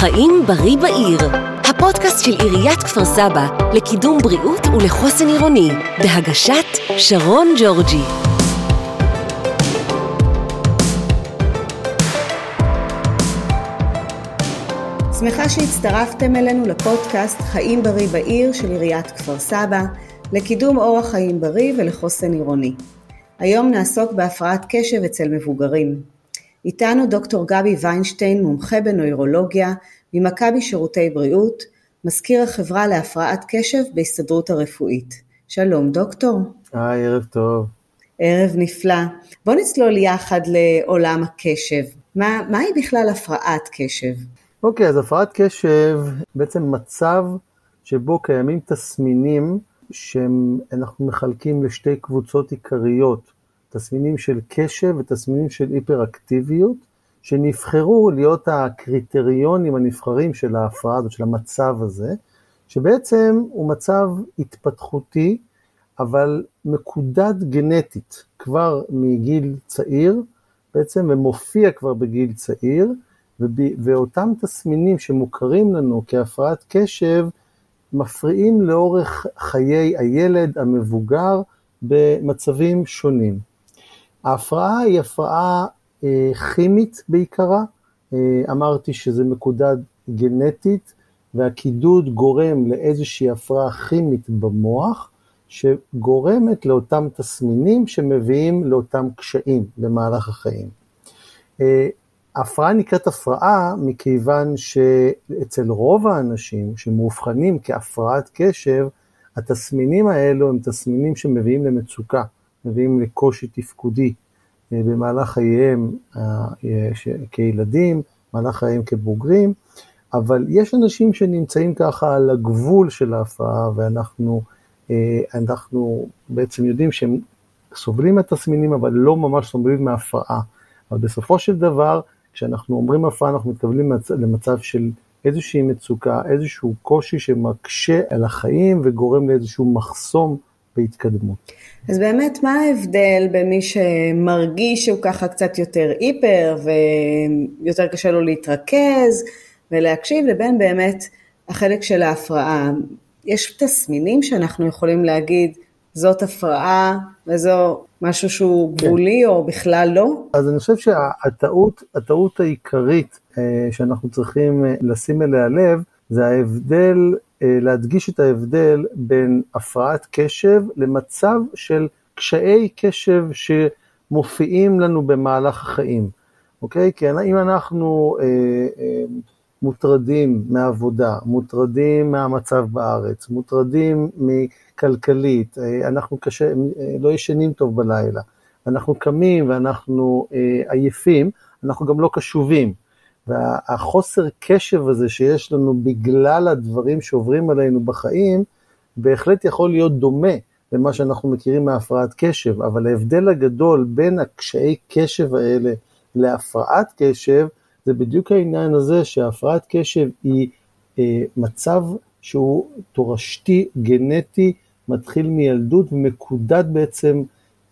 חיים בריא בעיר, הפודקאסט של עיריית כפר סבא לקידום בריאות ולחוסן עירוני, בהגשת שרון ג'ורג'י. שמחה שהצטרפתם אלינו לפודקאסט חיים בריא בעיר של עיריית כפר סבא, לקידום אורח חיים בריא ולחוסן עירוני. היום נעסוק בהפרעת קשב אצל מבוגרים. איתנו דוקטור גבי ויינשטיין, מומחה בנוירולוגיה ממכבי שירותי בריאות, מזכיר החברה להפרעת קשב בהסתדרות הרפואית. שלום דוקטור. היי, ערב טוב. ערב נפלא. בוא נצלול יחד לעולם הקשב. מה, מהי בכלל הפרעת קשב? אוקיי, okay, אז הפרעת קשב בעצם מצב שבו קיימים תסמינים שאנחנו מחלקים לשתי קבוצות עיקריות, תסמינים של קשב ותסמינים של היפראקטיביות, שנבחרו להיות הקריטריונים הנבחרים של ההפרעה הזאת, של המצב הזה, שבעצם הוא מצב התפתחותי, אבל מקודד גנטית כבר מגיל צעיר, בעצם ומופיע כבר בגיל צעיר, ואותם תסמינים שמוכרים לנו כהפרעת קשב, מפריעים לאורך חיי הילד המבוגר במצבים שונים. ההפרעה היא הפרעה אה, כימית בעיקרה, אה, אמרתי שזה מקודד גנטית, והקידוד גורם לאיזושהי הפרעה כימית במוח, שגורמת לאותם תסמינים שמביאים לאותם קשיים במהלך החיים. אה, ההפרעה נקראת הפרעה מכיוון שאצל רוב האנשים שמאובחנים כהפרעת קשב, התסמינים האלו הם תסמינים שמביאים למצוקה, מביאים לקושי תפקודי אה, במהלך חייהם אה, כילדים, במהלך חייהם כבוגרים, אבל יש אנשים שנמצאים ככה על הגבול של ההפרעה ואנחנו אה, אנחנו בעצם יודעים שהם סובלים מהתסמינים אבל לא ממש סובלים מההפרעה. אבל בסופו של דבר כשאנחנו אומרים הפרעה אנחנו מתכוונים למצב של איזושהי מצוקה, איזשהו קושי שמקשה על החיים וגורם לאיזשהו מחסום בהתקדמות. אז באמת מה ההבדל בין מי שמרגיש שהוא ככה קצת יותר היפר ויותר קשה לו להתרכז ולהקשיב לבין באמת החלק של ההפרעה? יש תסמינים שאנחנו יכולים להגיד זאת הפרעה וזו משהו שהוא. גבולי כן. או בכלל לא? אז אני חושב שהטעות, הטעות העיקרית אה, שאנחנו צריכים אה, לשים אליה לב, זה ההבדל, להדגיש את ההבדל בין הפרעת קשב למצב של קשיי קשב שמופיעים לנו במהלך החיים, אוקיי? כי אם אנחנו אה, אה, מוטרדים מעבודה, מוטרדים מהמצב בארץ, מוטרדים מכלכלית, אה, אנחנו קשה, אה, לא ישנים טוב בלילה, אנחנו קמים ואנחנו אה, עייפים, אנחנו גם לא קשובים. והחוסר קשב הזה שיש לנו בגלל הדברים שעוברים עלינו בחיים, בהחלט יכול להיות דומה למה שאנחנו מכירים מהפרעת קשב, אבל ההבדל הגדול בין הקשיי קשב האלה להפרעת קשב, זה בדיוק העניין הזה שהפרעת קשב היא אה, מצב שהוא תורשתי, גנטי, מתחיל מילדות ומקודד בעצם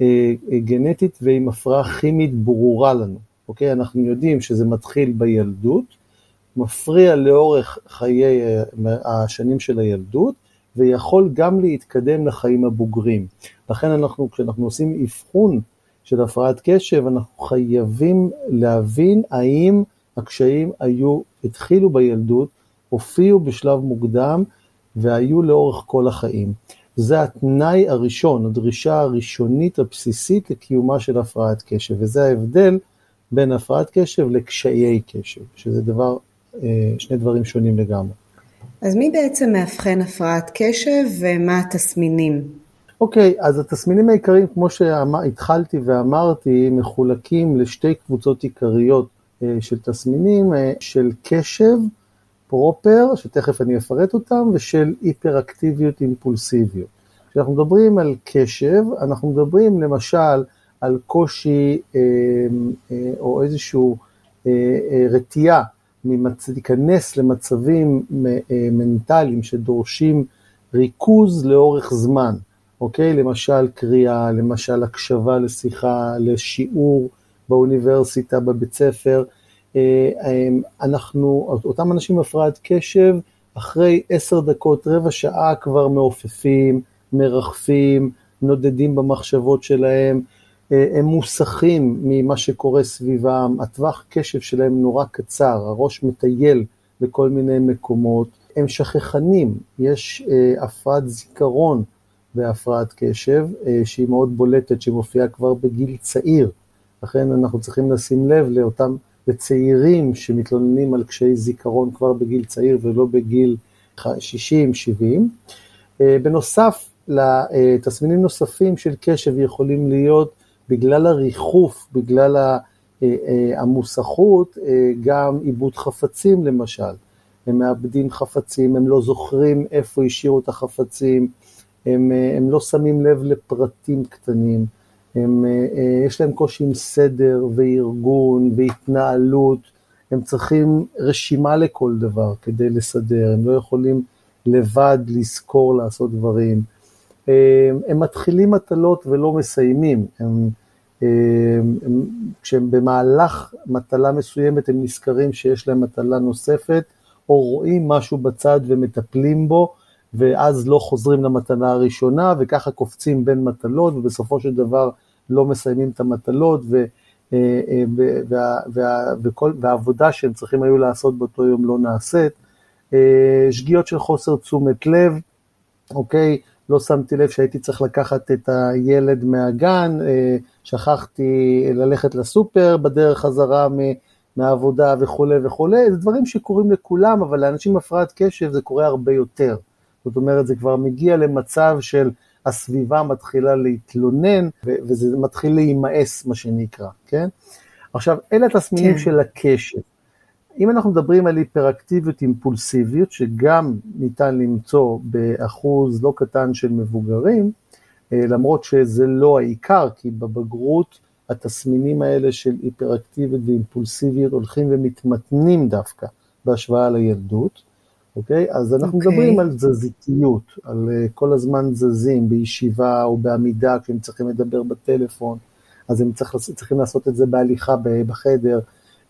אה, אה, גנטית ועם הפרעה כימית ברורה לנו, אוקיי? אנחנו יודעים שזה מתחיל בילדות, מפריע לאורך חיי אה, השנים של הילדות, ויכול גם להתקדם לחיים הבוגרים. לכן אנחנו, כשאנחנו עושים אבחון של הפרעת קשב, אנחנו חייבים להבין האם הקשיים היו, התחילו בילדות, הופיעו בשלב מוקדם והיו לאורך כל החיים. זה התנאי הראשון, הדרישה הראשונית הבסיסית לקיומה של הפרעת קשב, וזה ההבדל בין הפרעת קשב לקשיי קשב, שזה דבר, אה, שני דברים שונים לגמרי. אז מי בעצם מאבחן הפרעת קשב ומה התסמינים? אוקיי, okay, אז התסמינים העיקריים, כמו שהתחלתי ואמרתי, מחולקים לשתי קבוצות עיקריות אה, של תסמינים אה, של קשב פרופר, שתכף אני אפרט אותם, ושל היפראקטיביות אימפולסיביות. כשאנחנו מדברים על קשב, אנחנו מדברים למשל על קושי אה, או איזושהי רתיעה להיכנס למצבים מנטליים שדורשים ריכוז לאורך זמן, אוקיי? למשל קריאה, למשל הקשבה לשיחה, לשיעור, באוניברסיטה, בבית ספר, אנחנו, אותם אנשים עם הפרעת קשב, אחרי עשר דקות, רבע שעה כבר מעופפים, מרחפים, נודדים במחשבות שלהם, הם מוסכים ממה שקורה סביבם, הטווח קשב שלהם נורא קצר, הראש מטייל בכל מיני מקומות, הם שכחנים, יש הפרעת זיכרון בהפרעת קשב שהיא מאוד בולטת, שמופיעה כבר בגיל צעיר, לכן אנחנו צריכים לשים לב לאותם לצעירים שמתלוננים על קשיי זיכרון כבר בגיל צעיר ולא בגיל 60-70. בנוסף, לתסמינים נוספים של קשב יכולים להיות בגלל הריחוף, בגלל המוסכות, גם עיבוד חפצים למשל. הם מאבדים חפצים, הם לא זוכרים איפה השאירו את החפצים, הם, הם לא שמים לב לפרטים קטנים. הם, אה, יש להם קושי עם סדר וארגון והתנהלות, הם צריכים רשימה לכל דבר כדי לסדר, הם לא יכולים לבד לזכור לעשות דברים. אה, הם מתחילים מטלות ולא מסיימים, הם, אה, הם, כשהם במהלך מטלה מסוימת הם נזכרים שיש להם מטלה נוספת, או רואים משהו בצד ומטפלים בו, ואז לא חוזרים למטלה הראשונה, וככה קופצים בין מטלות, ובסופו של דבר לא מסיימים את המטלות, ו, אה, אה, וה, וה, וכל, והעבודה שהם צריכים היו לעשות באותו יום לא נעשית. שגיאות של חוסר תשומת לב, אוקיי, לא שמתי לב שהייתי צריך לקחת את הילד מהגן, שכחתי ללכת לסופר בדרך חזרה מהעבודה וכולי וכולי, זה דברים שקורים לכולם, אבל לאנשים עם הפרעת קשב זה קורה הרבה יותר. זאת אומרת, זה כבר מגיע למצב של הסביבה מתחילה להתלונן, וזה מתחיל להימאס, מה שנקרא, כן? עכשיו, אלה התסמינים כן. של הקשב. אם אנחנו מדברים על היפראקטיביות אימפולסיביות, שגם ניתן למצוא באחוז לא קטן של מבוגרים, אה, למרות שזה לא העיקר, כי בבגרות התסמינים האלה של היפראקטיביות ואימפולסיביות הולכים ומתמתנים דווקא בהשוואה לילדות. אוקיי? אז אנחנו okay. אוקיי. מדברים על תזזיתיות, על uh, כל הזמן זזים בישיבה או בעמידה כשהם צריכים לדבר בטלפון, אז הם צריך, צריכים לעשות את זה בהליכה בחדר.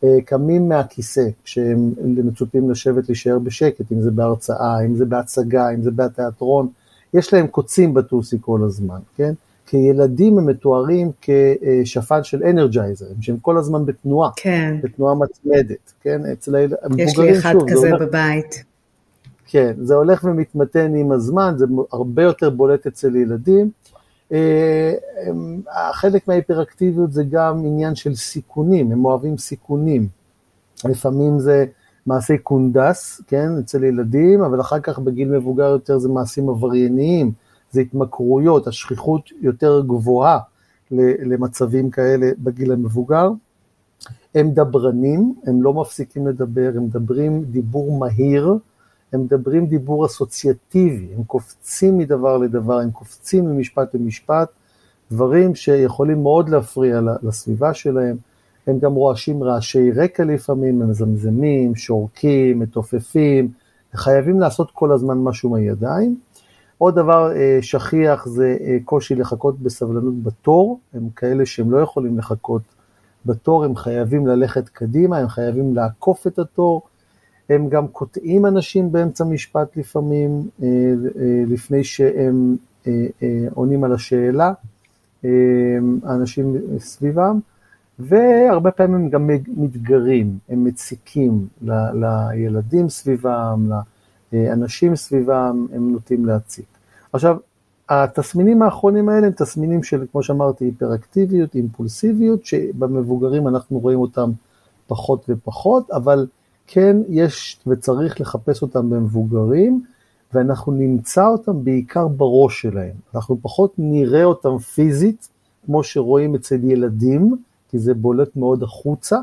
Uh, קמים מהכיסא כשהם מצופים לשבת להישאר בשקט, אם זה בהרצאה, אם זה בהצגה, אם זה בתיאטרון, יש להם קוצים בטוסי כל הזמן, כן? כילדים הם מתוארים כשפן של אנרג'ייזר, שהם כל הזמן בתנועה, כן. בתנועה מתמדת, כן? אצל המבוגרים, יש לי אחד שוב, כזה הולך... בבית. כן, זה הולך ומתמתן עם הזמן, זה הרבה יותר בולט אצל ילדים. אה, חלק מההיפראקטיביות זה גם עניין של סיכונים, הם אוהבים סיכונים. לפעמים זה מעשי קונדס, כן, אצל ילדים, אבל אחר כך בגיל מבוגר יותר זה מעשים עברייניים, זה התמכרויות, השכיחות יותר גבוהה למצבים כאלה בגיל המבוגר. הם דברנים, הם לא מפסיקים לדבר, הם מדברים דיבור מהיר, הם מדברים דיבור אסוציאטיבי, הם קופצים מדבר לדבר, הם קופצים ממשפט למשפט, דברים שיכולים מאוד להפריע לסביבה שלהם. הם גם רועשים רעשי רקע לפעמים, הם מזמזמים, שורקים, מתופפים, חייבים לעשות כל הזמן משהו מהידיים. עוד דבר אה, שכיח זה אה, קושי לחכות בסבלנות בתור, הם כאלה שהם לא יכולים לחכות בתור, הם חייבים ללכת קדימה, הם חייבים לעקוף את התור, הם גם קוטעים אנשים באמצע משפט לפעמים, אה, אה, לפני שהם אה, עונים על השאלה, האנשים סביבם, והרבה פעמים הם גם מתגרים, הם מציקים ל, לילדים סביבם, לאנשים סביבם, הם נוטים להציק. עכשיו, התסמינים האחרונים האלה הם תסמינים של, כמו שאמרתי, היפראקטיביות, אימפולסיביות, שבמבוגרים אנחנו רואים אותם פחות ופחות, אבל כן יש וצריך לחפש אותם במבוגרים, ואנחנו נמצא אותם בעיקר בראש שלהם. אנחנו פחות נראה אותם פיזית, כמו שרואים אצל ילדים, כי זה בולט מאוד החוצה,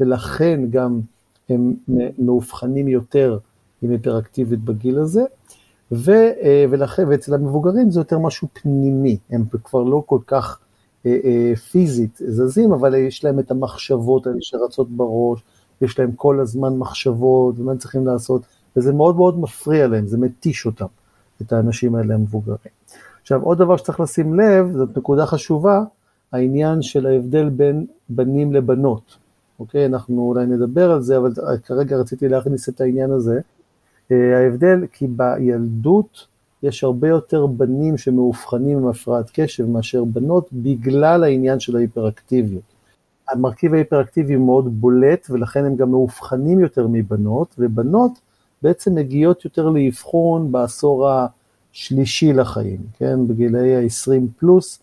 ולכן גם הם מאובחנים יותר עם היפראקטיבית בגיל הזה, ו, אה, ולכן, ואצל המבוגרים זה יותר משהו פנימי, הם כבר לא כל כך אה, אה, פיזית זזים, אבל יש להם את המחשבות האלה שרצות בראש, יש להם כל הזמן מחשבות ומה הם צריכים לעשות, וזה מאוד מאוד מפריע להם, זה מתיש אותם, את האנשים האלה המבוגרים. עכשיו, עוד דבר שצריך לשים לב, זאת נקודה חשובה, העניין של ההבדל בין בנים לבנות. אוקיי? אנחנו אולי נדבר על זה, אבל כרגע רציתי להכניס את העניין הזה. אה, ההבדל, כי בילדות יש הרבה יותר בנים שמאובחנים עם הפרעת קשב מאשר בנות, בגלל העניין של ההיפראקטיביות. המרכיב ההיפראקטיבי מאוד בולט, ולכן הם גם מאובחנים יותר מבנות, ובנות בעצם מגיעות יותר לאבחון בעשור השלישי לחיים, כן? בגילאי ה-20 פלוס,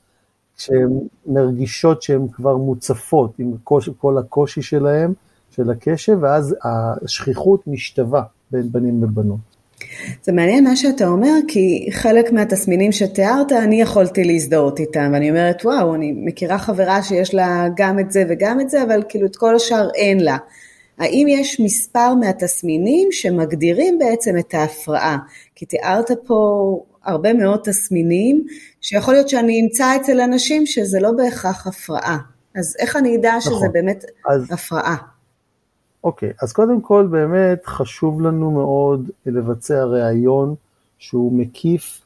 כשהן מרגישות שהן כבר מוצפות עם קוש, כל הקושי שלהן, של הקשב, ואז השכיחות משתווה בין בנים ובנות. זה מעניין מה שאתה אומר, כי חלק מהתסמינים שתיארת, אני יכולתי להזדהות איתם, ואני אומרת, וואו, אני מכירה חברה שיש לה גם את זה וגם את זה, אבל כאילו את כל השאר אין לה. האם יש מספר מהתסמינים שמגדירים בעצם את ההפרעה? כי תיארת פה הרבה מאוד תסמינים, שיכול להיות שאני אמצא אצל אנשים שזה לא בהכרח הפרעה. אז איך אני אדע שזה נכון. באמת אז, הפרעה? אוקיי, אז קודם כל באמת חשוב לנו מאוד לבצע ראיון שהוא מקיף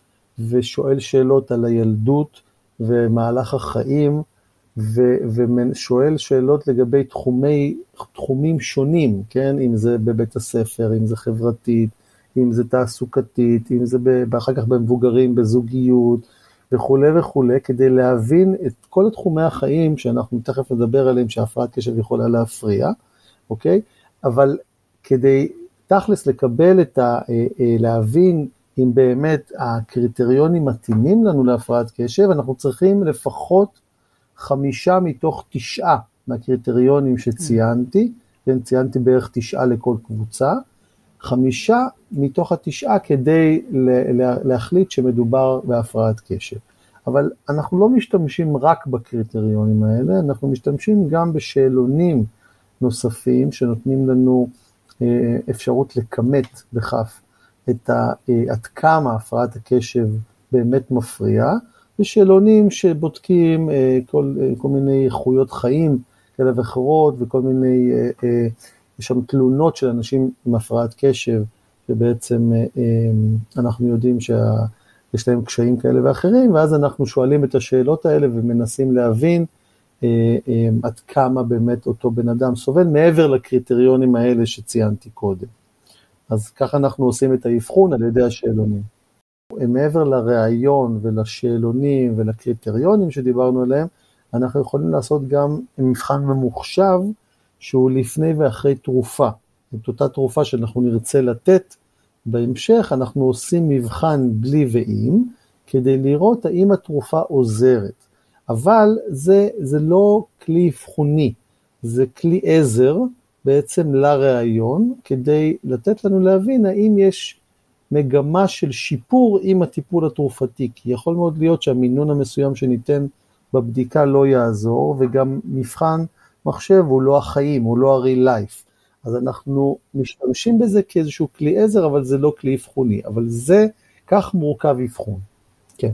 ושואל שאלות על הילדות ומהלך החיים, ושואל שאלות לגבי תחומי, תחומים שונים, כן? אם זה בבית הספר, אם זה חברתית, אם זה תעסוקתית, אם זה אחר כך במבוגרים, בזוגיות וכולי וכולי, כדי להבין את כל תחומי החיים שאנחנו תכף נדבר עליהם, שהפרעת קשב יכולה להפריע, אוקיי? אבל כדי תכלס לקבל את ה... אה, אה, להבין אם באמת הקריטריונים מתאימים לנו להפרעת קשב, אנחנו צריכים לפחות חמישה מתוך תשעה מהקריטריונים שציינתי, כן, ציינתי בערך תשעה לכל קבוצה, חמישה מתוך התשעה כדי להחליט שמדובר בהפרעת קשב. אבל אנחנו לא משתמשים רק בקריטריונים האלה, אנחנו משתמשים גם בשאלונים נוספים שנותנים לנו אה, אפשרות לכמת בכף את ה, אה, עד כמה הפרעת הקשב באמת מפריעה, ושאלונים שבודקים אה, כל, כל מיני איכויות חיים כאלה ואחרות וכל מיני, יש שם תלונות של אנשים עם הפרעת קשב, שבעצם אנחנו יודעים שיש להם קשיים כאלה ואחרים, ואז אנחנו שואלים את השאלות האלה ומנסים להבין עד כמה באמת אותו בן אדם סובל, מעבר לקריטריונים האלה שציינתי קודם. אז ככה אנחנו עושים את האבחון על ידי השאלונים. מעבר לראיון ולשאלונים ולקריטריונים שדיברנו עליהם, אנחנו יכולים לעשות גם מבחן ממוחשב שהוא לפני ואחרי תרופה. את אותה תרופה שאנחנו נרצה לתת בהמשך, אנחנו עושים מבחן בלי ועם, כדי לראות האם התרופה עוזרת. אבל זה, זה לא כלי אבחוני, זה כלי עזר בעצם לראיון, כדי לתת לנו להבין האם יש מגמה של שיפור עם הטיפול התרופתי, כי יכול מאוד להיות שהמינון המסוים שניתן בבדיקה לא יעזור, וגם מבחן מחשב הוא לא החיים, הוא לא ה-real life. אז אנחנו משתמשים בזה כאיזשהו כלי עזר, אבל זה לא כלי אבחוני, אבל זה, כך מורכב אבחון. כן.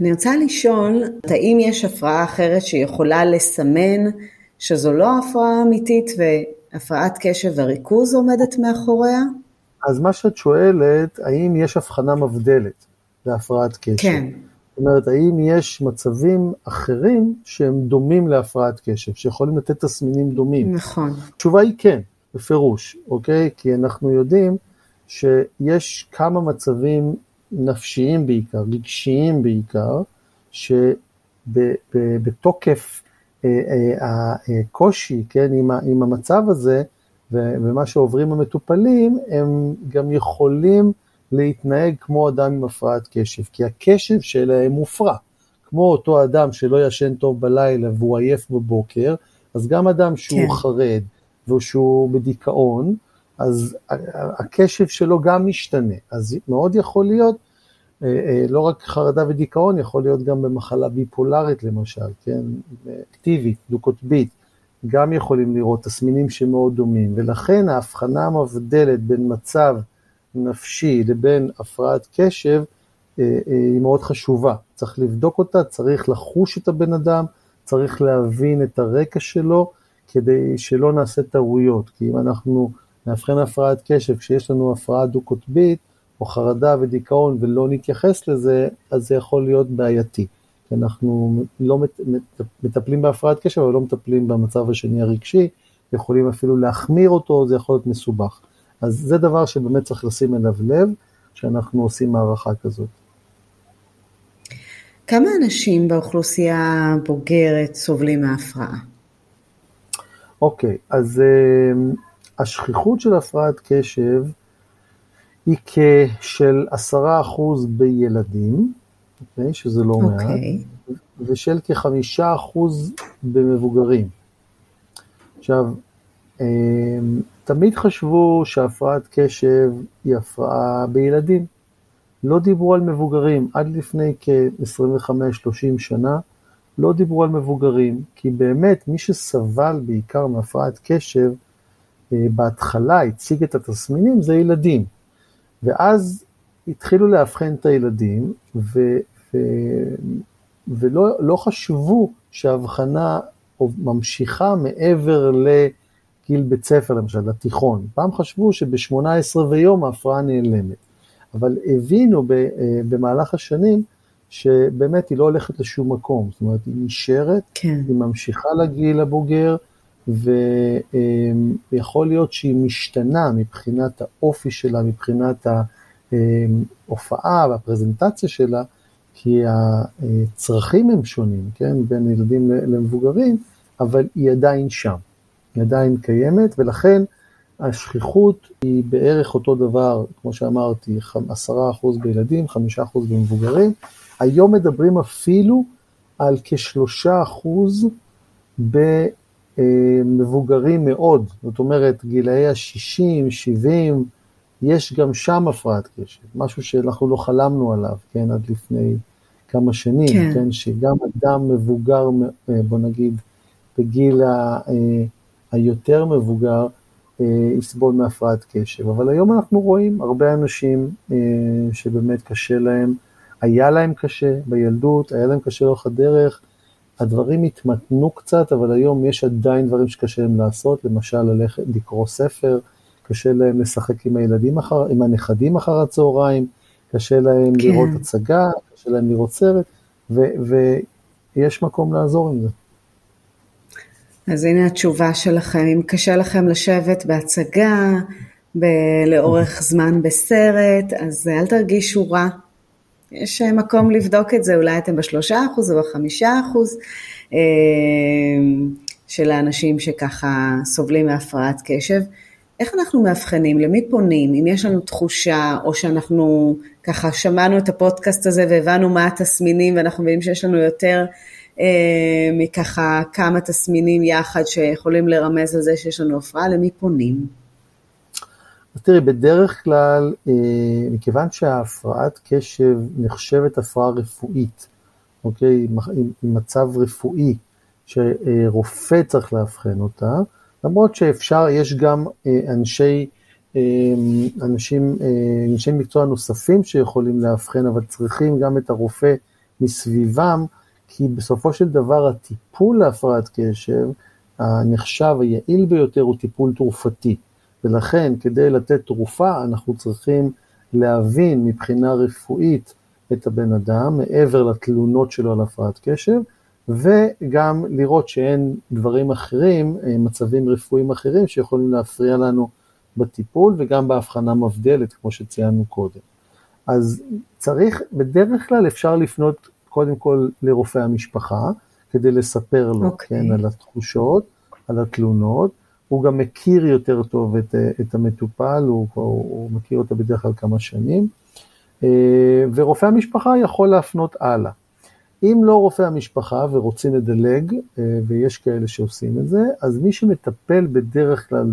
אני רוצה לשאול, האם יש הפרעה אחרת שיכולה לסמן שזו לא הפרעה אמיתית והפרעת קשב וריכוז עומדת מאחוריה? אז מה שאת שואלת, האם יש הבחנה מבדלת להפרעת קשב? כן. זאת אומרת, האם יש מצבים אחרים שהם דומים להפרעת קשב, שיכולים לתת תסמינים דומים? נכון. התשובה היא כן, בפירוש, אוקיי? כי אנחנו יודעים שיש כמה מצבים נפשיים בעיקר, רגשיים בעיקר, שבתוקף אה, אה, הקושי, כן, עם, עם המצב הזה ומה שעוברים המטופלים, הם גם יכולים להתנהג כמו אדם עם הפרעת קשב, כי הקשב שלהם מופרע. כמו אותו אדם שלא ישן טוב בלילה והוא עייף בבוקר, אז גם אדם שהוא כן. חרד ושהוא בדיכאון, אז הקשב שלו גם משתנה. אז מאוד יכול להיות, אה, אה, לא רק חרדה ודיכאון, יכול להיות גם במחלה ביפולרית למשל, כן, אקטיבית, דו-קוטבית, גם יכולים לראות תסמינים שמאוד דומים, ולכן ההבחנה המבדלת בין מצב נפשי לבין הפרעת קשב אה, היא מאוד חשובה. צריך לבדוק אותה, צריך לחוש את הבן אדם, צריך להבין את הרקע שלו, כדי שלא נעשה טעויות, כי אם אנחנו נאבחן הפרעת קשב כשיש לנו הפרעה דו-קוטבית, או חרדה ודיכאון ולא נתייחס לזה, אז זה יכול להיות בעייתי. כי אנחנו לא מטפלים בהפרעת קשב, אבל לא מטפלים במצב השני הרגשי, יכולים אפילו להחמיר אותו, זה יכול להיות מסובך. אז זה דבר שבאמת צריך לשים אליו לב, כשאנחנו עושים הערכה כזאת. כמה אנשים באוכלוסייה הבוגרת סובלים מהפרעה? אוקיי, אז uh, השכיחות של הפרעת קשב היא כשל עשרה אחוז בילדים, אוקיי, שזה לא okay. מעט, אוקיי. ושל כחמישה אחוז במבוגרים. עכשיו, uh, תמיד חשבו שהפרעת קשב היא הפרעה בילדים. לא דיברו על מבוגרים. עד לפני כ-25-30 שנה לא דיברו על מבוגרים, כי באמת מי שסבל בעיקר מהפרעת קשב, בהתחלה הציג את התסמינים, זה ילדים. ואז התחילו לאבחן את הילדים, ו, ו, ולא לא חשבו שהאבחנה ממשיכה מעבר לגיל בית ספר, למשל, לתיכון. פעם חשבו שב-18 ויום ההפרעה נעלמת. אבל הבינו ב, אה, במהלך השנים שבאמת היא לא הולכת לשום מקום, זאת אומרת, היא נשארת, כן. היא ממשיכה לגיל הבוגר, ויכול להיות שהיא משתנה מבחינת האופי שלה, מבחינת ההופעה והפרזנטציה שלה, כי הצרכים הם שונים, כן, בין ילדים למבוגרים, אבל היא עדיין שם, היא עדיין קיימת, ולכן השכיחות היא בערך אותו דבר, כמו שאמרתי, 10% בילדים, 5% במבוגרים. היום מדברים אפילו על כ-3% במבוגרים מאוד, זאת אומרת, גילאי ה-60, 70, יש גם שם הפרעת קשב, משהו שאנחנו לא חלמנו עליו, כן, עד לפני כמה שנים, כן, כן שגם אדם מבוגר, בוא נגיד, בגיל ה... היותר מבוגר, אה, יסבול מהפרעת קשב. אבל היום אנחנו רואים הרבה אנשים אה, שבאמת קשה להם, היה להם קשה בילדות, היה להם קשה לאורך הדרך, הדברים התמתנו קצת, אבל היום יש עדיין דברים שקשה להם לעשות, למשל ללכת לקרוא ספר, קשה להם לשחק עם הילדים אחר, עם הנכדים אחר הצהריים, קשה להם כן. לראות הצגה, קשה להם לראות סרט, ו, ויש מקום לעזור עם זה. אז הנה התשובה שלכם, אם קשה לכם לשבת בהצגה, ב- לאורך זמן בסרט, אז אל תרגישו רע. יש מקום לבדוק את זה, אולי אתם בשלושה אחוז או בחמישה אחוז אה, של האנשים שככה סובלים מהפרעת קשב. איך אנחנו מאבחנים? למי פונים? אם יש לנו תחושה, או שאנחנו ככה שמענו את הפודקאסט הזה והבנו מה התסמינים ואנחנו מבינים שיש לנו יותר אה, מככה כמה תסמינים יחד שיכולים לרמז על זה שיש לנו הפרעה, למי פונים? אז תראי, בדרך כלל, אה, מכיוון שהפרעת קשב נחשבת הפרעה רפואית, אוקיי, עם מצב רפואי שרופא צריך לאבחן אותה, למרות שאפשר, יש גם אה, אנשי, אנשים, אנשי מקצוע נוספים שיכולים לאבחן, אבל צריכים גם את הרופא מסביבם כי בסופו של דבר הטיפול להפרעת קשב, הנחשב היעיל ביותר הוא טיפול תרופתי. ולכן כדי לתת תרופה אנחנו צריכים להבין מבחינה רפואית את הבן אדם, מעבר לתלונות שלו על הפרעת קשב, וגם לראות שאין דברים אחרים, מצבים רפואיים אחרים שיכולים להפריע לנו בטיפול וגם בהבחנה מבדלת, כמו שציינו קודם. אז צריך, בדרך כלל אפשר לפנות קודם כל לרופא המשפחה, כדי לספר לו, okay. אוקיי. כן, על התחושות, על התלונות. הוא גם מכיר יותר טוב את, את המטופל, הוא, הוא, הוא מכיר אותה בדרך כלל כמה שנים, אה, ורופא המשפחה יכול להפנות הלאה. אם לא רופא המשפחה ורוצים לדלג, אה, ויש כאלה שעושים את זה, אז מי שמטפל בדרך כלל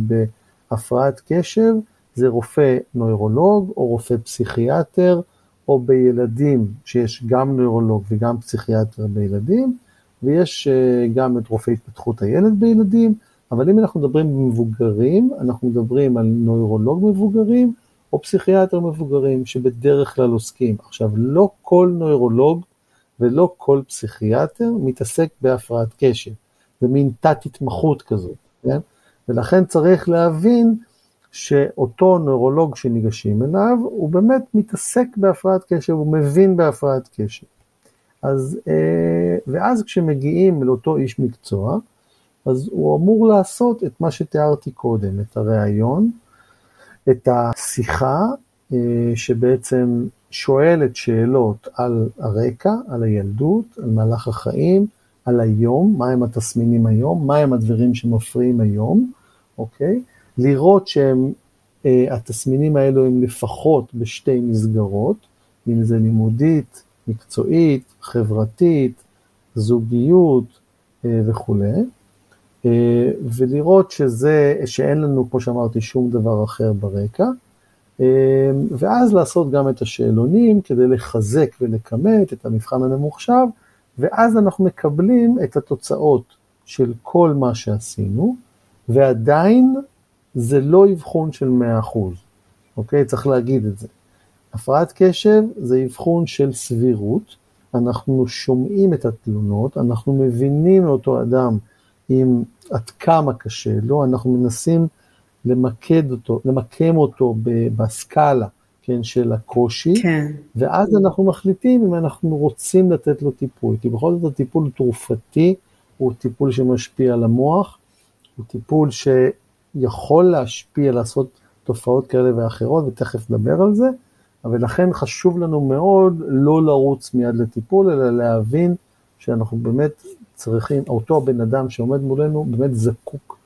בהפרעת קשב זה רופא נוירולוג או רופא פסיכיאטר, או בילדים, שיש גם נוירולוג וגם פסיכיאטר בילדים, ויש אה, גם את רופא התפתחות הילד בילדים, אבל אם אנחנו מדברים במבוגרים, אנחנו מדברים על נוירולוג מבוגרים או פסיכיאטר מבוגרים שבדרך כלל עוסקים. עכשיו, לא כל נוירולוג ולא כל פסיכיאטר מתעסק בהפרעת קשב, זה מין תת-התמחות כזאת, כן? ולכן צריך להבין שאותו נוירולוג שניגשים אליו, הוא באמת מתעסק בהפרעת קשב, הוא מבין בהפרעת קשב. אז, אה, ואז כשמגיעים לאותו איש מקצוע, אז הוא אמור לעשות את מה שתיארתי קודם, את הראיון, את השיחה אה, שבעצם שואלת שאלות על הרקע, על הילדות, על מהלך החיים, על היום, מהם התסמינים היום, מהם הדברים שמפריעים היום, אוקיי? לראות שהתסמינים האלו הם לפחות בשתי מסגרות, אם זה לימודית, מקצועית, חברתית, זוגיות אה, וכולי, אה, ולראות שזה, שאין לנו, כמו שאמרתי, שום דבר אחר ברקע, אה, ואז לעשות גם את השאלונים כדי לחזק ולכמת את המבחן הממוחשב, ואז אנחנו מקבלים את התוצאות של כל מה שעשינו, ועדיין זה לא אבחון של 100%, אוקיי? צריך להגיד את זה. הפרעת קשב זה אבחון של סבירות, אנחנו שומעים את התלונות, אנחנו מבינים לאותו אדם עם עד כמה קשה לו, אנחנו מנסים למקד אותו, למקם אותו בסקאלה, כן, של הקושי, כן. ואז אנחנו מחליטים אם אנחנו רוצים לתת לו טיפול, כי בכל זאת הטיפול תרופתי הוא טיפול שמשפיע על המוח, הוא טיפול שיכול להשפיע, לעשות תופעות כאלה ואחרות, ותכף נדבר על זה, אבל לכן חשוב לנו מאוד לא לרוץ מיד לטיפול, אלא להבין שאנחנו באמת צריכים, אותו הבן אדם שעומד מולנו באמת זקוק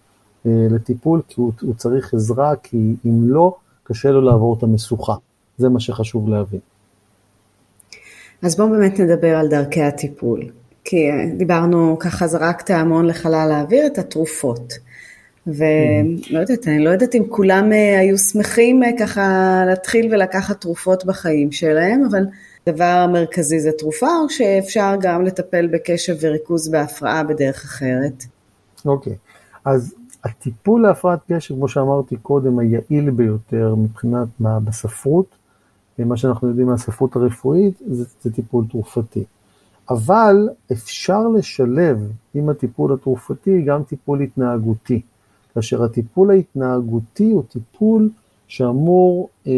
אה, לטיפול, כי הוא, הוא צריך עזרה, כי אם לא, קשה לו לעבור את המשוכה. זה מה שחשוב להבין. אז בואו באמת נדבר על דרכי הטיפול. כי דיברנו, ככה זרקת המון לחלל האוויר את התרופות. ולא יודעת, אני לא יודעת אם כולם אה, היו שמחים אה, ככה להתחיל ולקחת תרופות בחיים שלהם, אבל הדבר המרכזי זה תרופה, או שאפשר גם לטפל בקשב וריכוז בהפרעה בדרך אחרת? אוקיי, okay. אז הטיפול להפרעת קשב, כמו שאמרתי קודם, היעיל ביותר מבחינת מה בספרות, מה שאנחנו יודעים מהספרות הרפואית, זה, זה טיפול תרופתי. אבל אפשר לשלב עם הטיפול התרופתי גם טיפול התנהגותי. כאשר הטיפול ההתנהגותי הוא טיפול שאמור אה,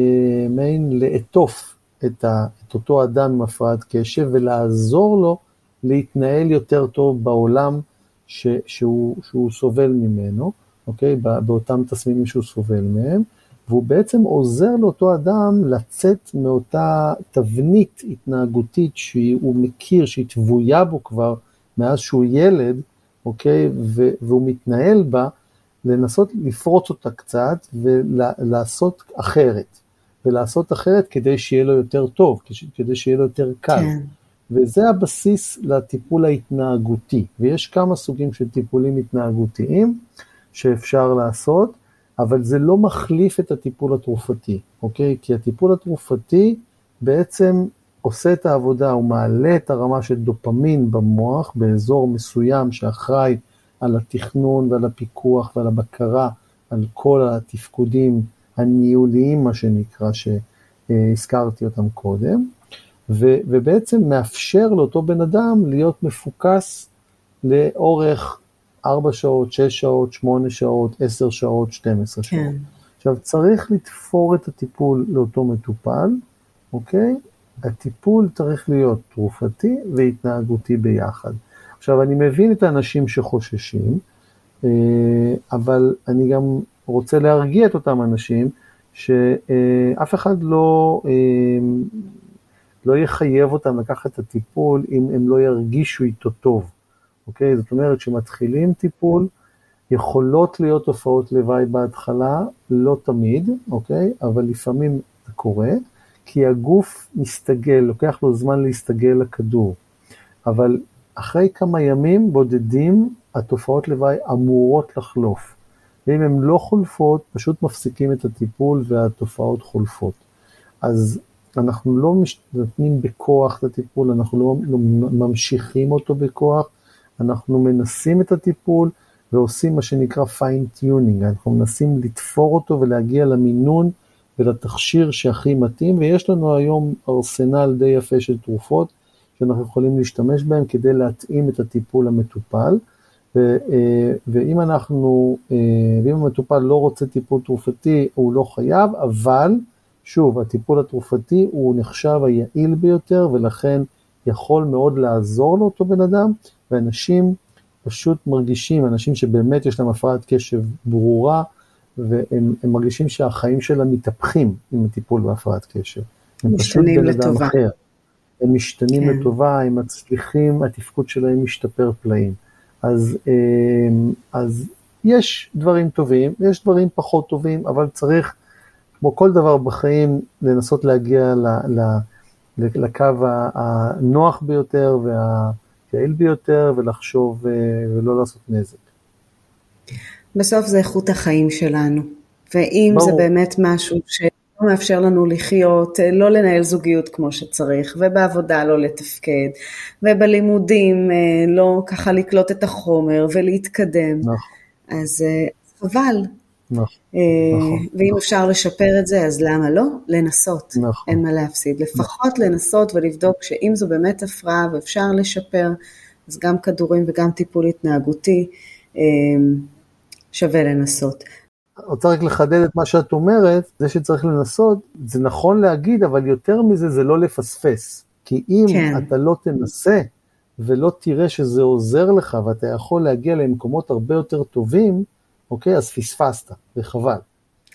מעין לעטוף את, ה, את אותו אדם עם הפרעת קשב ולעזור לו להתנהל יותר טוב בעולם ש, שהוא, שהוא סובל ממנו, אוקיי? באותם תסמינים שהוא סובל מהם, והוא בעצם עוזר לאותו אדם לצאת מאותה תבנית התנהגותית שהוא מכיר, שהיא טבויה בו כבר מאז שהוא ילד, אוקיי? והוא מתנהל בה, לנסות לפרוץ אותה קצת ולעשות אחרת. ולעשות אחרת כדי שיהיה לו יותר טוב, כדי שיהיה לו יותר קל. כן. וזה הבסיס לטיפול ההתנהגותי. ויש כמה סוגים של טיפולים התנהגותיים שאפשר לעשות, אבל זה לא מחליף את הטיפול התרופתי, אוקיי? כי הטיפול התרופתי בעצם עושה את העבודה, הוא מעלה את הרמה של דופמין במוח באזור מסוים שאחראי על התכנון ועל הפיקוח ועל הבקרה על כל התפקודים הניהוליים, מה שנקרא, שהזכרתי אותם קודם, ו, ובעצם מאפשר לאותו בן אדם להיות מפוקס לאורך 4 שעות, 6 שעות, 8 שעות, 10 שעות, 12 שעות. כן. עכשיו, צריך לתפור את הטיפול לאותו מטופל, אוקיי? הטיפול צריך להיות תרופתי והתנהגותי ביחד. עכשיו, אני מבין את האנשים שחוששים, אה, אבל אני גם רוצה להרגיע את אותם אנשים שאף אחד לא, אה, לא יחייב אותם לקחת את הטיפול אם הם לא ירגישו איתו טוב, אוקיי? זאת אומרת, כשמתחילים טיפול, יכולות להיות תופעות לוואי בהתחלה, לא תמיד, אוקיי? אבל לפעמים זה קורה, כי הגוף מסתגל, לוקח לו זמן להסתגל לכדור. אבל אחרי כמה ימים בודדים, התופעות לוואי אמורות לחלוף. ואם הן לא חולפות, פשוט מפסיקים את הטיפול והתופעות חולפות. אז אנחנו לא נותנים בכוח את הטיפול, אנחנו לא, לא ממשיכים אותו בכוח, אנחנו מנסים את הטיפול ועושים מה שנקרא fine tuning, אנחנו מנסים לתפור אותו ולהגיע למינון ולתכשיר שהכי מתאים, ויש לנו היום ארסנל די יפה של תרופות שאנחנו יכולים להשתמש בהם כדי להתאים את הטיפול למטופל. ו, אה, ואם אנחנו, אה, ואם המטופל לא רוצה טיפול תרופתי, הוא לא חייב, אבל שוב, הטיפול התרופתי הוא נחשב היעיל ביותר, ולכן יכול מאוד לעזור לאותו בן אדם, ואנשים פשוט מרגישים, אנשים שבאמת יש להם הפרעת קשב ברורה, והם מרגישים שהחיים שלהם מתהפכים עם הטיפול בהפרעת קשב. הם פשוט בן אדם. אחר. הם משתנים כן. לטובה, הם מצליחים, התפקוד שלהם משתפר פלאים. אז, אמ, אז יש דברים טובים, יש דברים פחות טובים, אבל צריך, כמו כל דבר בחיים, לנסות להגיע ל, ל, לקו הנוח ביותר והיעיל ביותר, ולחשוב אה, ולא לעשות נזק. בסוף זה איכות החיים שלנו, ואם ברור. זה באמת משהו ש... לא מאפשר לנו לחיות, אה, לא לנהל זוגיות כמו שצריך, ובעבודה לא לתפקד, ובלימודים אה, לא ככה לקלוט את החומר ולהתקדם. נכון. אז אה, חבל. נכון. נכון. ואם נכון. אפשר לשפר את זה, אז למה לא? לנסות. נכון. אין מה להפסיד. לפחות נכון. לנסות ולבדוק שאם זו באמת הפרעה ואפשר לשפר, אז גם כדורים וגם טיפול התנהגותי, שווה לנסות. רוצה רק לחדד את מה שאת אומרת, זה שצריך לנסות, זה נכון להגיד, אבל יותר מזה זה לא לפספס. כי אם כן. אתה לא תנסה ולא תראה שזה עוזר לך ואתה יכול להגיע למקומות הרבה יותר טובים, אוקיי? אז פספסת, וחבל.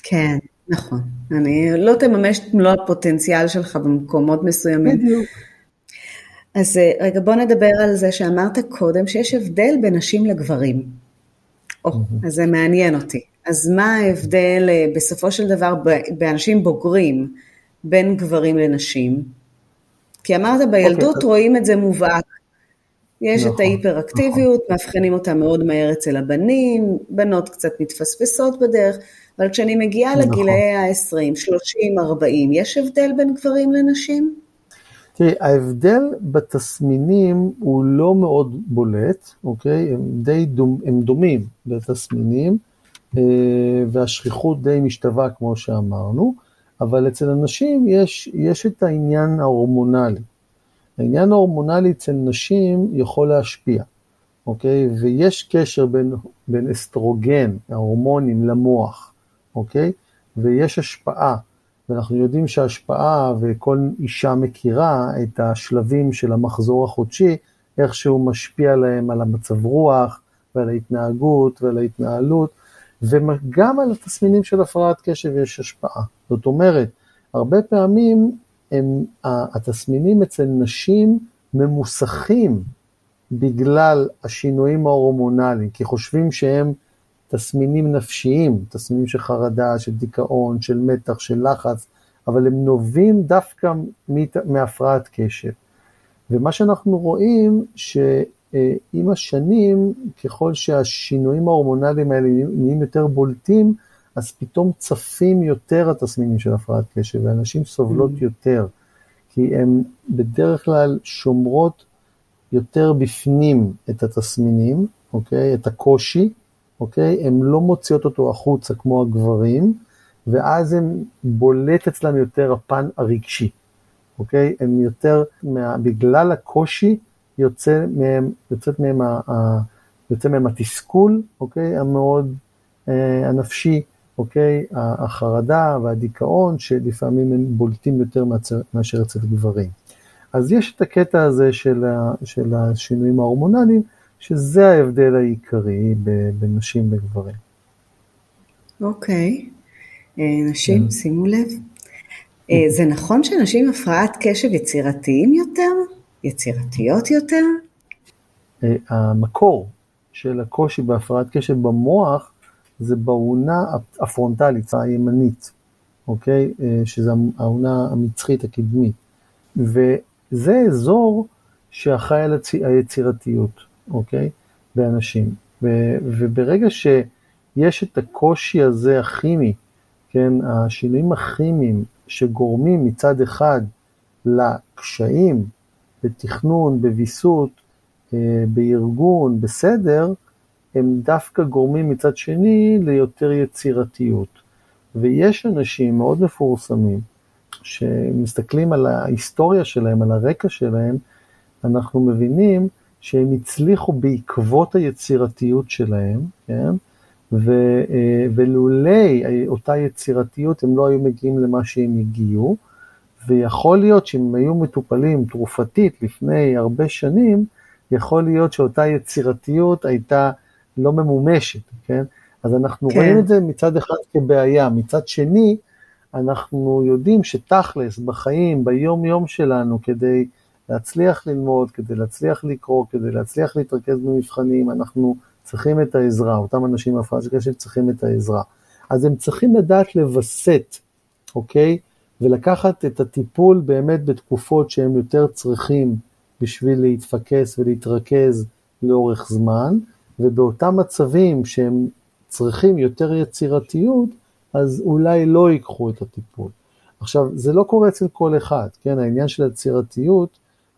כן, נכון. אני לא תממש את מלוא הפוטנציאל שלך במקומות מסוימים. בדיוק. אז אה, רגע, בוא נדבר על זה שאמרת קודם שיש הבדל בין נשים לגברים. או, mm-hmm. אז זה מעניין אותי. אז מה ההבדל אה, בסופו של דבר באנשים בוגרים בין גברים לנשים? כי אמרת בילדות okay, אוקיי, רואים את זה מובהק. יש נכון, את ההיפראקטיביות, נכון. מאבחנים אותה מאוד מהר אצל הבנים, בנות קצת מתפספסות בדרך, אבל כשאני מגיעה נכון. לגילאי ה-20, 30, 40, יש הבדל בין גברים לנשים? תראי, ההבדל בתסמינים הוא לא מאוד בולט, אוקיי? הם די דומ, הם דומים בתסמינים. אה, והשכיחות די משתווה כמו שאמרנו, אבל אצל אנשים יש, יש את העניין ההורמונלי. העניין ההורמונלי אצל נשים יכול להשפיע, אוקיי? ויש קשר בין, בין אסטרוגן, ההורמונים, למוח, אוקיי? ויש השפעה, ואנחנו יודעים שההשפעה, וכל אישה מכירה את השלבים של המחזור החודשי, איך שהוא משפיע להם על המצב רוח ועל ההתנהגות ועל ההתנהלות. וגם על התסמינים של הפרעת קשב יש השפעה. זאת אומרת, הרבה פעמים הם, התסמינים אצל נשים ממוסכים בגלל השינויים ההורמונליים, כי חושבים שהם תסמינים נפשיים, תסמינים של חרדה, של דיכאון, של מתח, של לחץ, אבל הם נובעים דווקא מהפרעת קשב. ומה שאנחנו רואים, ש... אה, עם השנים, ככל שהשינויים ההורמונליים האלה נהיים יותר בולטים, אז פתאום צפים יותר התסמינים של הפרעת קשב, ואנשים סובלות mm. יותר, כי הן בדרך כלל שומרות יותר בפנים את התסמינים, אוקיי? את הקושי, אוקיי? הן לא מוציאות אותו החוצה כמו הגברים, ואז הם בולט אצלם יותר הפן הרגשי, אוקיי? הם יותר, מה, בגלל הקושי, יוצא מהם, יוצאת מהם, ה, יוצא מהם התסכול, אוקיי, המאוד אה, הנפשי, אוקיי, החרדה והדיכאון, שלפעמים הם בולטים יותר מאשר אצל גברים. אז יש את הקטע הזה של, ה, של השינויים ההורמונליים, שזה ההבדל העיקרי בין נשים לגברים. אוקיי, אה, נשים. שימו לב. אה, זה נכון שאנשים עם הפרעת קשב יצירתיים יותר? יצירתיות יותר? אה, המקור של הקושי בהפרעת קשב במוח זה באונה הפרונטלית, הימנית, אוקיי? אה, שזו האונה המצחית הקדמית. וזה אזור שאחראי על היצירתיות, אוקיי? באנשים. וברגע שיש את הקושי הזה הכימי, כן, השינויים הכימיים שגורמים מצד אחד לקשיים בתכנון, בוויסות, אה, בארגון, בסדר, הם דווקא גורמים מצד שני ליותר יצירתיות. ויש אנשים מאוד מפורסמים, שמסתכלים על ההיסטוריה שלהם, על הרקע שלהם, אנחנו מבינים שהם הצליחו בעקבות היצירתיות שלהם, כן? ו, אה, ולולי אותה יצירתיות הם לא היו מגיעים למה שהם הגיעו, ויכול להיות שאם היו מטופלים תרופתית לפני הרבה שנים, יכול להיות שאותה יצירתיות הייתה לא ממומשת, כן? אז אנחנו כן. רואים את זה מצד אחד כבעיה, מצד שני, אנחנו יודעים שתכלס בחיים, ביום יום שלנו, כדי להצליח ללמוד, כדי להצליח לקרוא, כדי להצליח להתרכז במבחנים, אנחנו צריכים את העזרה, אותם אנשים עם הפרעה של קשב צריכים את העזרה. אז הם צריכים לדעת לווסת, אוקיי? ולקחת את הטיפול באמת בתקופות שהם יותר צריכים בשביל להתפקס ולהתרכז לאורך זמן, ובאותם מצבים שהם צריכים יותר יצירתיות, אז אולי לא ייקחו את הטיפול. עכשיו, זה לא קורה אצל כל אחד, כן? העניין של היצירתיות,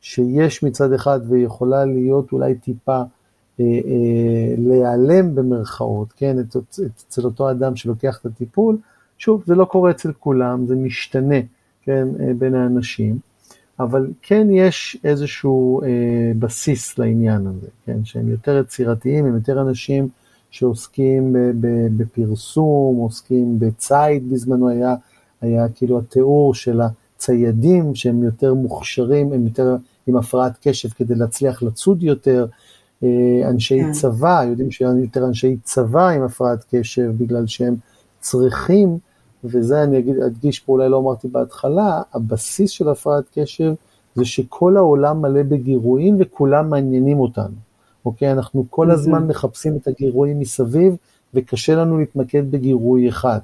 שיש מצד אחד ויכולה להיות אולי טיפה אה, אה, להיעלם במרכאות, כן? אצל אותו אדם שלוקח את הטיפול, שוב, זה לא קורה אצל כולם, זה משתנה, כן, אה, בין האנשים, אבל כן יש איזשהו אה, בסיס לעניין הזה, כן? שהם יותר יצירתיים, הם יותר אנשים שעוסקים בפרסום, עוסקים בציד, בזמנו היה, היה כאילו התיאור של הציידים שהם יותר מוכשרים, הם יותר עם הפרעת קשב כדי להצליח לצוד יותר, אה, אנשי כן. צבא, יודעים שהיו יותר אנשי צבא עם הפרעת קשב בגלל שהם צריכים, וזה אני אגיד, אדגיש פה, אולי לא אמרתי בהתחלה, הבסיס של הפרעת קשב זה שכל העולם מלא בגירויים וכולם מעניינים אותנו. אוקיי? אנחנו כל הזמן מחפשים את הגירויים מסביב, וקשה לנו להתמקד בגירוי אחד,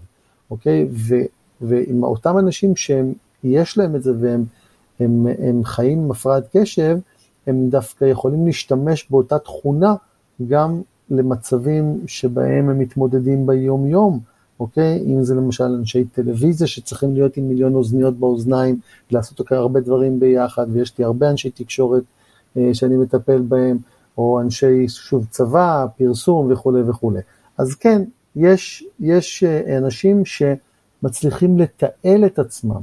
אוקיי? ו, ועם אותם אנשים שיש להם את זה והם הם, הם חיים עם הפרעת קשב, הם דווקא יכולים להשתמש באותה תכונה גם למצבים שבהם הם מתמודדים ביום-יום, אוקיי? אם זה למשל אנשי טלוויזיה שצריכים להיות עם מיליון אוזניות באוזניים, לעשות הרבה דברים ביחד, ויש לי הרבה אנשי תקשורת אה, שאני מטפל בהם, או אנשי, שוב, צבא, פרסום וכולי וכולי. אז כן, יש, יש אה, אנשים שמצליחים לתעל את עצמם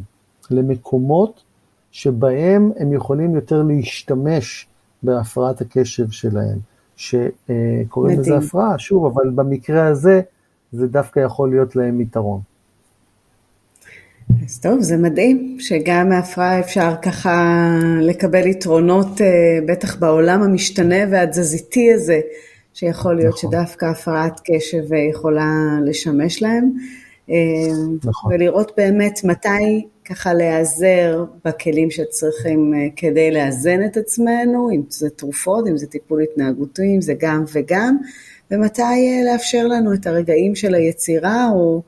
למקומות שבהם הם יכולים יותר להשתמש בהפרעת הקשב שלהם, שקוראים לזה הפרעה, שוב, אבל במקרה הזה זה דווקא יכול להיות להם יתרון. אז טוב, זה מדהים שגם מהפרעה אפשר ככה לקבל יתרונות, אה, בטח בעולם המשתנה והתזזיתי הזה, שיכול להיות נכון. שדווקא הפרעת קשב יכולה לשמש להם. אה, נכון. ולראות באמת מתי ככה להיעזר בכלים שצריכים אה, כדי לאזן את עצמנו, אם זה תרופות, אם זה טיפול התנהגותי, אם זה גם וגם, ומתי לאפשר לנו את הרגעים של היצירה, או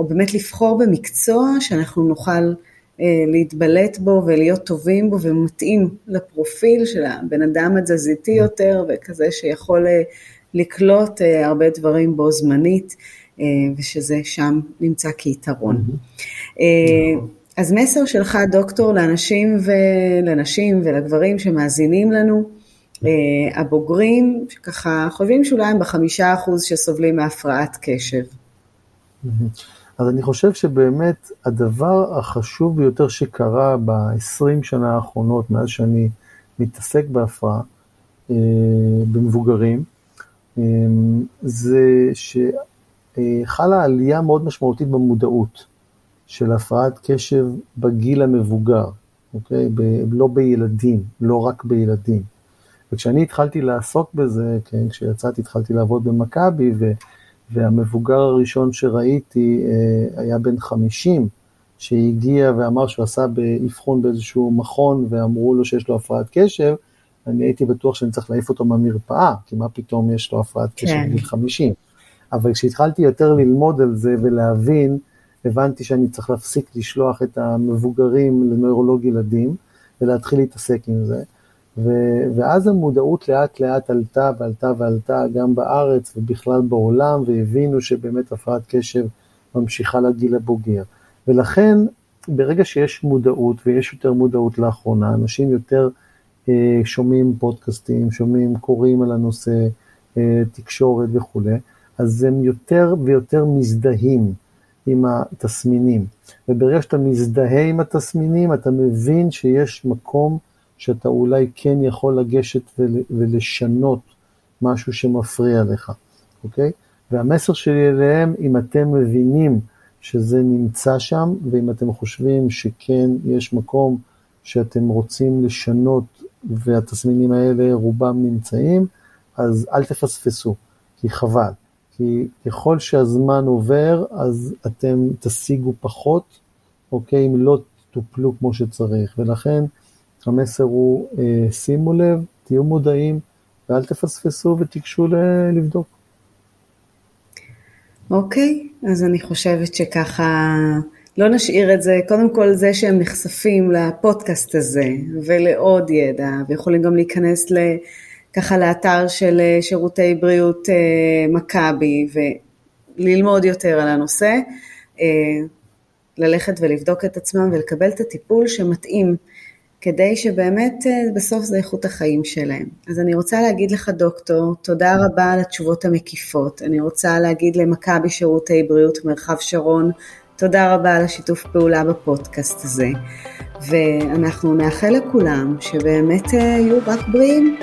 או באמת לבחור במקצוע שאנחנו נוכל אה, להתבלט בו ולהיות טובים בו ומתאים לפרופיל של הבן אדם התזזיתי יותר וכזה שיכול אה, לקלוט אה, הרבה דברים בו זמנית אה, ושזה שם נמצא כיתרון. אה, אז מסר שלך דוקטור לאנשים ולנשים ולגברים שמאזינים לנו, אה, הבוגרים שככה חושבים שאולי הם בחמישה אחוז שסובלים מהפרעת קשב. אז אני חושב שבאמת הדבר החשוב ביותר שקרה ב-20 שנה האחרונות, מאז שאני מתעסק בהפרעה אה, במבוגרים, אה, זה שחלה עלייה מאוד משמעותית במודעות של הפרעת קשב בגיל המבוגר, אוקיי? ב- לא בילדים, לא רק בילדים. וכשאני התחלתי לעסוק בזה, כן, כשיצאתי התחלתי לעבוד במכבי, והמבוגר הראשון שראיתי אה, היה בן 50, שהגיע ואמר שהוא עשה באבחון באיזשהו מכון ואמרו לו שיש לו הפרעת קשב, אני הייתי בטוח שאני צריך להעיף אותו מהמרפאה, כי מה פתאום יש לו הפרעת קשב כן. בגיל 50. אבל כשהתחלתי יותר ללמוד על זה ולהבין, הבנתי שאני צריך להפסיק לשלוח את המבוגרים לנוירולוג ילדים ולהתחיל להתעסק עם זה. ו- ואז המודעות לאט לאט עלתה ועלתה ועלתה גם בארץ ובכלל בעולם, והבינו שבאמת הפרעת קשב ממשיכה לגיל הבוגר. ולכן, ברגע שיש מודעות, ויש יותר מודעות לאחרונה, אנשים יותר אה, שומעים פודקאסטים, שומעים, קוראים על הנושא, אה, תקשורת וכולי, אז הם יותר ויותר מזדהים עם התסמינים. וברגע שאתה מזדהה עם התסמינים, אתה מבין שיש מקום שאתה אולי כן יכול לגשת ולשנות משהו שמפריע לך, אוקיי? והמסר שלי אליהם, אם אתם מבינים שזה נמצא שם, ואם אתם חושבים שכן יש מקום שאתם רוצים לשנות והתסמינים האלה רובם נמצאים, אז אל תפספסו, כי חבל. כי ככל שהזמן עובר, אז אתם תשיגו פחות, אוקיי, אם לא טופלו כמו שצריך. ולכן המסר הוא, אה, שימו לב, תהיו מודעים, ואל תפספסו ותיגשו לבדוק. אוקיי, אז אני חושבת שככה לא נשאיר את זה, קודם כל זה שהם נחשפים לפודקאסט הזה ולעוד ידע ויכולים גם להיכנס ככה לאתר של אה, שירותי בריאות אה, מכבי וללמוד יותר על הנושא, אה, ללכת ולבדוק את עצמם ולקבל את הטיפול שמתאים כדי שבאמת בסוף זה איכות החיים שלהם. אז אני רוצה להגיד לך דוקטור, תודה רבה על התשובות המקיפות. אני רוצה להגיד למכבי שירותי בריאות מרחב שרון, תודה רבה על השיתוף פעולה בפודקאסט הזה, ואנחנו נאחל לכולם שבאמת אה, יהיו רק בריאים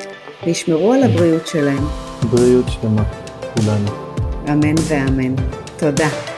וישמרו על הבריאות שלהם. בריאות שלמה, כולנו. אמן ואמן. תודה.